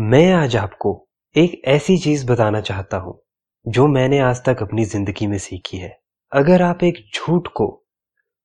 मैं आज आपको एक ऐसी चीज़ बताना चाहता हूँ, जो मैंने आज तक अपनी ज़िंदगी में सीखी है। अगर आप एक झूठ को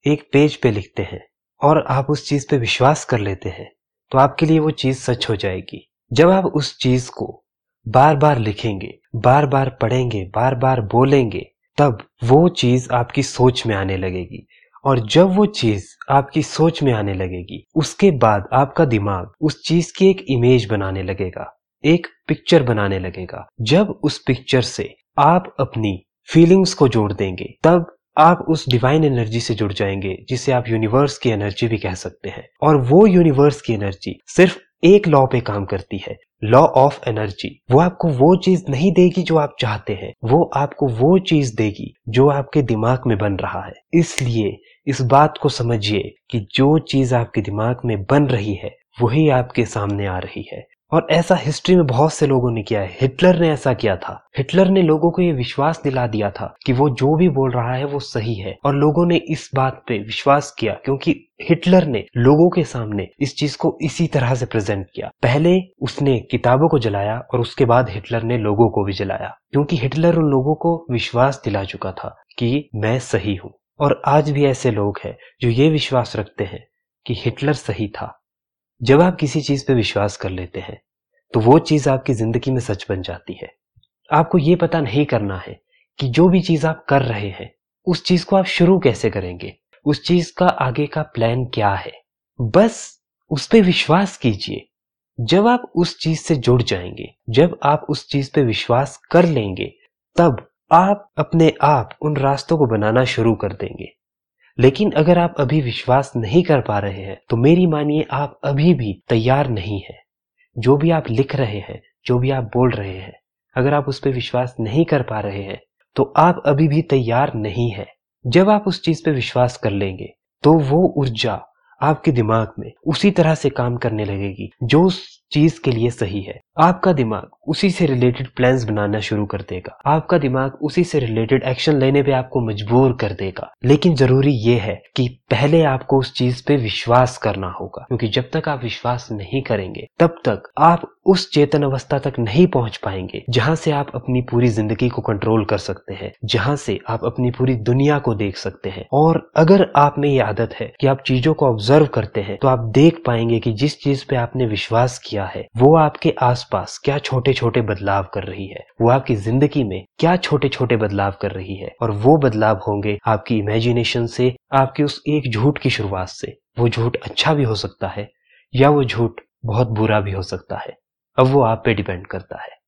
एक पेज पे लिखते हैं और आप उस चीज़ पे विश्वास कर लेते हैं तो आपके लिए वो चीज़ सच हो जाएगी। जब आप उस चीज़ को बार बार लिखेंगे बार बार पढ़ेंगे बार बार बोलेंगे, तब वो चीज़ आपकी सोच में आने लगेगी। और जब वो चीज़ आपकी सोच में आने लगेगी, उसके बाद आपका दिमाग उस चीज़ की एक इमेज बनाने लगेगा, एक पिक्चर बनाने लगेगा। जब उस पिक्चर से आप अपनी फीलिंग्स को जोड़ देंगे, तब आप उस डिवाइन एनर्जी से जुड़ जाएँगे, जिसे आप यूनिवर्स की एनर्जी भी कह सकते हैं। और वो यूनिवर्स की एनर्जी सिर्फ़ एक लॉ पे काम करती है लॉ ऑफ़ एनर्जी वो आपको वो चीज़ नहीं देगी जो आप चाहते हैं, वो आपको वो चीज़ देगी जो आपके दिमाग में बन रहा है। इसलिए इस बात को समझिए कि जो चीज़ आपके दिमाग में बन रही है, वही आपके सामने आ रही है। और ऐसा हिस्ट्री में बहुत से लोगों ने किया है। हिटलर ने ऐसा किया था। हिटलर ने लोगों को ये विश्वास दिला दिया था कि वो जो भी बोल रहा है, वो सही है। और लोगों ने इस बात पे विश्वास किया क्योंकि हिटलर ने लोगों के सामने इस चीज़ को इसी तरह से प्रेजेंट किया। पहले उसने किताबों को जलाया और उसके बाद हिटलर ने लोगों को भी जलाया। क्योंकि हिटलर उन लोगों को विश्वास दिला चुका था कि मैं सही हूँ। और आज भी ऐसे लोग हैं जो ये विश्वास रखते हैं कि हिटलर सही था। जब आप किसी चीज़ पे विश्वास कर लेते हैं तो वो चीज़ आपकी ज़िंदगी में सच बन जाती है। आपको ये पता नहीं करना है कि जो भी चीज़ आप कर रहे हैं, उस चीज़ को आप शुरू कैसे करेंगे? उस चीज़ का आगे का प्लान क्या है? बस उस पर विश्वास कीजिए। जब आप उस चीज़ से जुड़ जाएँगे, जब आप उस चीज़ पे विश्वास कर लेंगे, तब आप अपने आप उन रास्तों को बनाना शुरू कर देंगे। लेकिन अगर आप अभी विश्वास नहीं कर पा रहे हैं तो मेरी मानिए आप अभी भी तैयार नहीं है। जो भी आप लिख रहे हैं, जो भी आप बोल रहे हैं, अगर आप उस पर विश्वास नहीं कर पा रहे हैं तो आप अभी भी तैयार नहीं है। जब आप उस चीज़ पे विश्वास कर लेंगे तो वो ऊर्जा आपके दिमाग में उसी तरह से काम करने लगेगी, जो चीज़ के लिए सही है। आपका दिमाग उसी से रिलेटेड प्लान्स बनाना शुरू कर देगा। आपका दिमाग उसी से रिलेटेड एक्शन लेने पे आपको मजबूर कर देगा। लेकिन ज़रूरी ये है कि पहले आपको उस चीज़ पे विश्वास करना होगा। क्योंकि जब तक आप विश्वास नहीं करेंगे, तब तक आप उस चेतन अवस्था तक नहीं पहुँच पाएँगे, जहाँ से आप अपनी पूरी ज़िंदगी को कंट्रोल कर सकते हैं, जहाँ से आप अपनी पूरी दुनिया को देख सकते हैं। और अगर आप में ये आदत है कि आप चीज़ों को ऑब्ज़र्व करते हैं तो आप देख पाएँगे कि जिस चीज़ पे आपने विश्वास किया है, वो आपके आसपास क्या छोटे छोटे बदलाव कर रही है, वो आपकी ज़िंदगी में क्या छोटे छोटे बदलाव कर रही है, और वो बदलाव होंगे आपकी इमेजिनेशन से, आपके उस एक झूठ की शुरुआत से। वो झूठ अच्छा भी हो सकता है, या वो झूठ बहुत बुरा भी हो सकता है। अब वो आप पे डिपेंड करता है।